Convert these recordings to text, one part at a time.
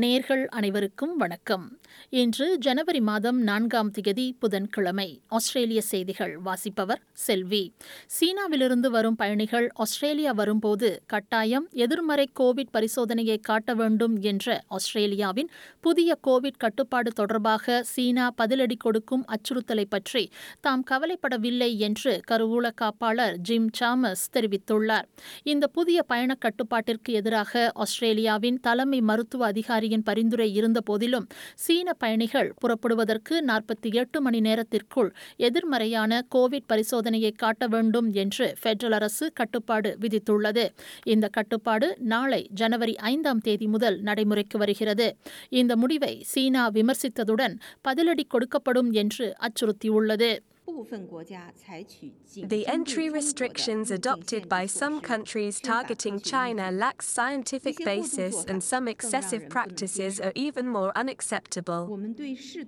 நேர்கள் அனைவருக்கும் வணக்கம். இன்று ஜனவரி மாதம் நான்காம் தேதி புதன்கிழமை ஆஸ்திரேலிய செய்திகள் வாசிப்பவர் செல்வி. சீனாவிலிருந்து வரும் பயணிகள் ஆஸ்திரேலியா வரும்போது கட்டாயம் எதிர்மறை கோவிட் பரிசோதனையை காட்ட வேண்டும் என்ற ஆஸ்திரேலியாவின் புதிய கோவிட் கட்டுப்பாடு தொடர்பாக சீனா பதிலடி கொடுக்கும் அச்சுறுத்தலை பற்றி தாம் கவலைப்படவில்லை என்று கருவூல காப்பாளர் ஜிம் சாமஸ் தெரிவித்துள்ளார். இந்த புதிய பயண கட்டுப்பாட்டிற்கு எதிராக ஆஸ்திரேலியாவின் தலைமை மருத்துவ அதிகாரி அதிகாரியின் பரிந்துரை இருந்தபோதிலும் சீன பயணிகள் புறப்படுவதற்கு நாற்பத்தி எட்டு மணி நேரத்திற்குள் எதிர்மறையான கோவிட் பரிசோதனையை காட்ட வேண்டும் என்று பெடரல் அரசு கட்டுப்பாடு விதித்துள்ளது. இந்த கட்டுப்பாடு நாளை ஜனவரி ஐந்தாம் தேதி முதல் நடைமுறைக்கு வருகிறது. இந்த முடிவை சீனா விமர்சித்ததுடன் பதிலடி கொடுக்கப்படும் என்று அச்சுறுத்தியுள்ளது. The entry restrictions adopted by some countries targeting China lack scientific basis and some excessive practices are even more unacceptable.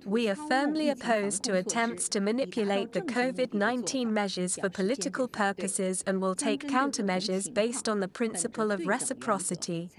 We are firmly opposed to attempts to manipulate the COVID-19 measures for political purposes and will take countermeasures based on the principle of reciprocity.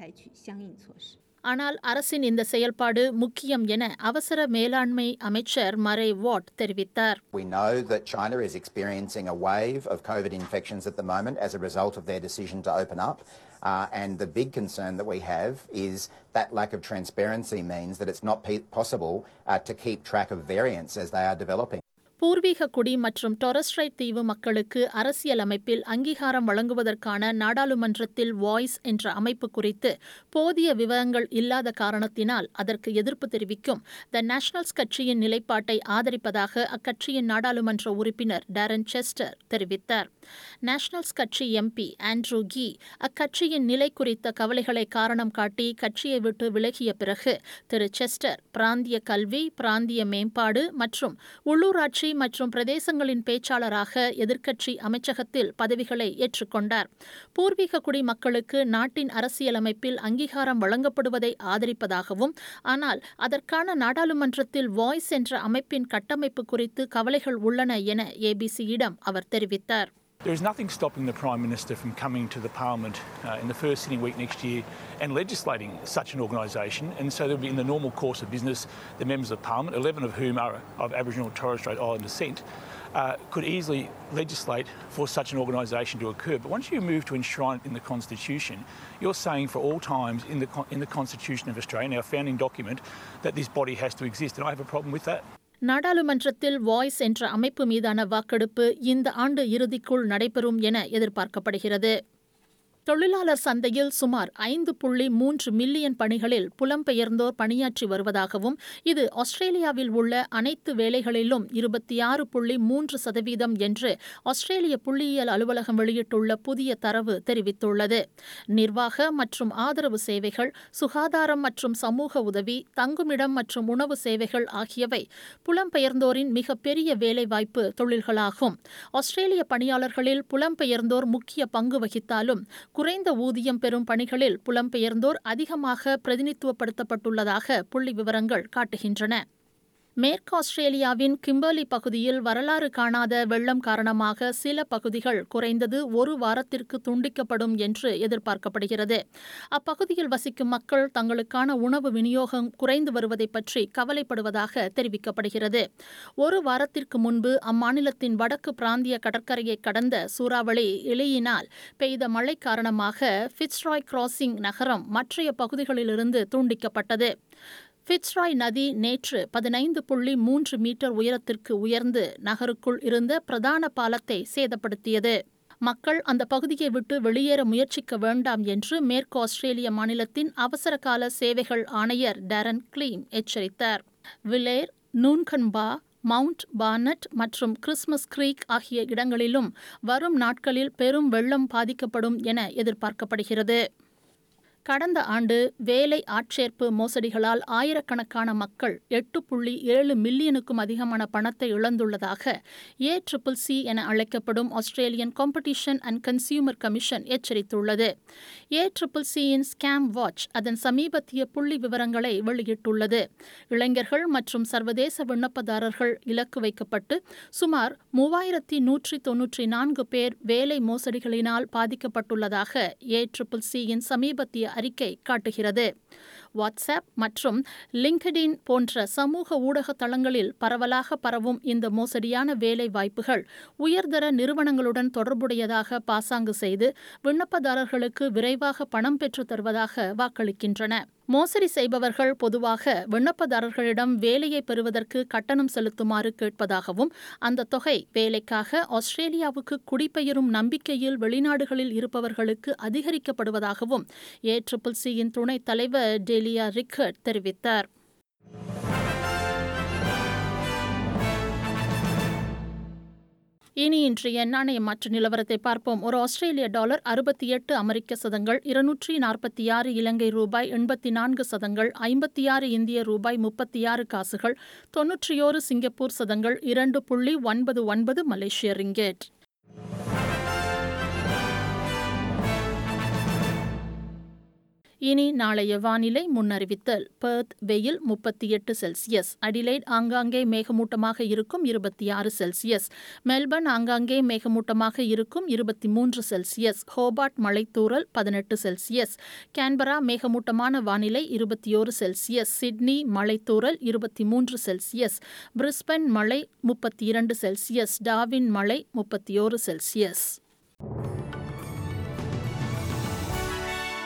ஆனால் அரசின் இந்த செயல்பாடு முக்கியம் என அவசர மேலாண்மை அமைச்சர் Murray Watt தெரிவித்தார் We know that China is experiencing a wave of COVID infections at the moment as a result of their decision to open up. Uh, and the big concern that we have is that lack of transparency means that it's not possible uh, to keep track of variants as they are developing. பூர்வீக குடி மற்றும் Torres Strait தீவு மக்களுக்கு அரசியல் அமைப்பில் அங்கீகாரம் வழங்குவதற்கான நாடாளுமன்றத்தில் வாய்ஸ் என்ற அமைப்பு குறித்து போதிய விவரங்கள் இல்லாத காரணத்தினால் அதற்கு எதிர்ப்பு தெரிவிக்கும். த நேஷனல்ஸ் கட்சியின் நிலைப்பாட்டை ஆதரிப்பதாக அக்கட்சியின் நாடாளுமன்ற உறுப்பினர் டேரன் செஸ்டர் தெரிவித்தார். நேஷனல்ஸ் கட்சி எம்பி ஆண்ட்ரூ கி அக்கட்சியின் நிலை குறித்த கவலைகளை காரணம் காட்டி கட்சியை விட்டு விலகிய பிறகு திரு செஸ்டர் பிராந்திய கல்வி பிராந்திய மேம்பாடு மற்றும் உள்ளூராட்சி மற்றும் பிரதேசங்களின் பேச்சாளராக எதிர்க்கட்சி அமைச்சகத்தில் பதவிகளை ஏற்றுக்கொண்டார் பூர்வீக குடி மக்களுக்கு நாட்டின் அரசியலமைப்பில் அங்கீகாரம் வழங்கப்படுவதை ஆதரிப்பதாகவும் ஆனால் அதற்கான நாடாளுமன்றத்தில் வாய்ஸ் என்ற அமைப்பின் கட்டமைப்பு குறித்து கவலைகள் உள்ளன என ஏபிசியிடம் அவர் தெரிவித்தார். There is nothing stopping the Prime Minister from coming to the Parliament uh, in the first sitting week next year and legislating such an organisation. And so there'll be in the normal course of business, the members of Parliament, 11 of whom are of Aboriginal and Torres Strait Islander descent, uh, could easily legislate for such an organisation to occur. But once you move to enshrine it in the Constitution, you're saying for all times in the, in the Constitution of Australia, our founding document, that this body has to exist. And I have a problem with that. நாடாளுமன்றத்தில் voice என்ற அமைப்பு மீதான வாக்கெடுப்பு இந்த ஆண்டு இறுதிக்குள் நடைபெறும் என எதிர்பார்க்கப்படுகிறது. தொழிலாளர் சந்தையில் சுமார் ஐந்து புள்ளி மூன்று மில்லியன் பணிகளில் புலம்பெயர்ந்தோர் பணியாற்றி வருவதாகவும் இது ஆஸ்திரேலியாவில் உள்ள அனைத்து வேலைகளிலும் இருபத்தி ஆறு புள்ளி மூன்று சதவீதம் என்று ஆஸ்திரேலிய புள்ளியியல் அலுவலகம் வெளியிட்டுள்ள புதிய தரவு தெரிவித்துள்ளது. நிர்வாக மற்றும் ஆதரவு சேவைகள் சுகாதாரம் மற்றும் சமூக உதவி தங்குமிடம் மற்றும் உணவு சேவைகள் ஆகியவை புலம்பெயர்ந்தோரின் மிகப்பெரிய வேலைவாய்ப்பு தொழில்களாகும். ஆஸ்திரேலிய பணியாளர்களில் புலம்பெயர்ந்தோர் முக்கிய பங்கு வகித்தாலும் குறைந்த ஊதியம் பெறும் பணிகளில் புலம்பெயர்ந்தோர் அதிகமாக பிரதிநிதித்துவப்படுத்தப்பட்டுள்ளதாக புள்ளி விவரங்கள் காட்டுகின்றன. மேற்கு ஆஸ்திரேலியாவின் கிம்பர்லி பகுதியில் வரலாறு காணாத வெள்ளம் காரணமாக சில பகுதிகள் குறைந்தது ஒரு வாரத்திற்கு துண்டிக்கப்படும் என்று எதிர்பார்க்கப்படுகிறது. அப்பகுதியில் வசிக்கும் மக்கள் தங்களுக்கான உணவு விநியோகம் குறைந்து வருவதை பற்றி கவலைப்படுவதாக தெரிவிக்கப்படுகிறது. ஒரு வாரத்திற்கு முன்பு அம்மாநிலத்தின் வடக்கு பிராந்திய கடற்கரையை கடந்த சூறாவளி எலியினால் பெய்த மழை காரணமாக ஃபிட்ஸ்ராய் கிராசிங் நகரம் மற்றைய பகுதிகளிலிருந்து துண்டிக்கப்பட்டது. ஃபிட்ஸ்ராய் நதி நேற்று பதினைந்து புள்ளி மூன்று மீட்டர் உயரத்திற்கு உயர்ந்து நகருக்குள் இருந்த பிரதான பாலத்தை சேதப்படுத்தியது. மக்கள் அந்த பகுதியை விட்டு வெளியேற முயற்சிக்க வேண்டாம் என்று மேற்கு ஆஸ்திரேலிய மாநிலத்தின் அவசரகால சேவைகள் ஆணையர் டேரன் கிளீம் எச்சரித்தார். விலேர் நூன்கன்பா மவுண்ட் பார்னட் மற்றும் கிறிஸ்மஸ் கிரீக் ஆகிய இடங்களிலும் வரும் நாட்களில் பெரும் வெள்ளம் பாதிக்கப்படும் என எதிர்பார்க்கப்படுகிறது. கடந்த ஆண்டு வேலை ஆட்சேர்ப்பு மோசடிகளால் ஆயிரக்கணக்கான மக்கள் எட்டு புள்ளி ஏழு மில்லியனுக்கும் அதிகமான பணத்தை இழந்துள்ளதாக ஏ ட்ரிபிள் சி என அழைக்கப்படும் Australian competition and consumer commission எச்சரித்துள்ளது. ஏ ட்ரிபிள் சியின் ஸ்கேம் வாட்ச் அதன் சமீபத்திய புள்ளி விவரங்களை வெளியிட்டுள்ளது. இளைஞர்கள் மற்றும் சர்வதேச விண்ணப்பதாரர்கள் இலக்கு வைக்கப்பட்டு சுமார் மூவாயிரத்தி நூற்றி தொன்னூற்றி நான்கு பேர் வேலை மோசடிகளினால் பாதிக்கப்பட்டுள்ளதாக ஏ ட்ரிபிள் சியின் சமீபத்திய அறிக்கை காட்டுகிறது. வாட்ஸ்அப் மற்றும் லிங்க்டின் போன்ற சமூக ஊடக தளங்களில் பரவலாக பரவும் இந்த மோசடியான வேலை வாய்ப்புகள் உயர்தர நிறுவனங்களுடன் தொடர்புடையதாக பாசாங்கு செய்து விண்ணப்பதாரர்களுக்கு விரைவாக பணம் பெற்றுத் தருவதாக வாக்களிக்கின்றன. மோசடி செய்பவர்கள் பொதுவாக விண்ணப்பதாரர்களிடம் வேலையை பெறுவதற்கு கட்டணம் செலுத்துமாறு கேட்பதாகவும் அந்த தொகை வேலைக்காக ஆஸ்திரேலியாவுக்கு குடிபெயரும் நம்பிக்கையில் வெளிநாடுகளில் இருப்பவர்களுக்கு அதிகரிக்கப்படுவதாகவும் ஏ ட்ரிபிள் சியின் துணைத் தலைவர் டெலியா ரிக்கர்ட் தெரிவித்தார். இனி இன்றைய நாணய மாற்று நிலவரத்தை பார்ப்போம். ஒரு ஆஸ்திரேலிய டாலர் அறுபத்தி எட்டு அமெரிக்க சதங்கள் இருநூற்றி நாற்பத்தி ஆறு இலங்கை ரூபாய் எண்பத்தி நான்கு சதங்கள் ஐம்பத்தி ஆறு இந்திய ரூபாய் முப்பத்தி ஆறு காசுகள் தொன்னூற்றியோரு சிங்கப்பூர் சதங்கள் இரண்டு புள்ளி ஒன்பது ஒன்பது மலேசிய ரிங்கேட். இனி நாளைய வானிலை முன்னறிவித்தல். பெர்த் வெயில் முப்பத்தி எட்டு செல்சியஸ். அடிலைட் ஆங்காங்கே மேகமூட்டமாக இருக்கும் இருபத்தி ஆறு செல்சியஸ். மெல்பர்ன் ஆங்காங்கே மேகமூட்டமாக இருக்கும் இருபத்தி மூன்று செல்சியஸ். ஹோபார்ட் மலைத்தூரல் பதினெட்டு செல்சியஸ். கேன்பரா மேகமூட்டமான வானிலை இருபத்தி ஓரு செல்சியஸ். சிட்னி மலைத்தூரல் இருபத்தி மூன்று செல்சியஸ். பிரிஸ்பன் மலை முப்பத்தி இரண்டு செல்சியஸ். டாவின் மலை முப்பத்தி ஓரு செல்சியஸ்.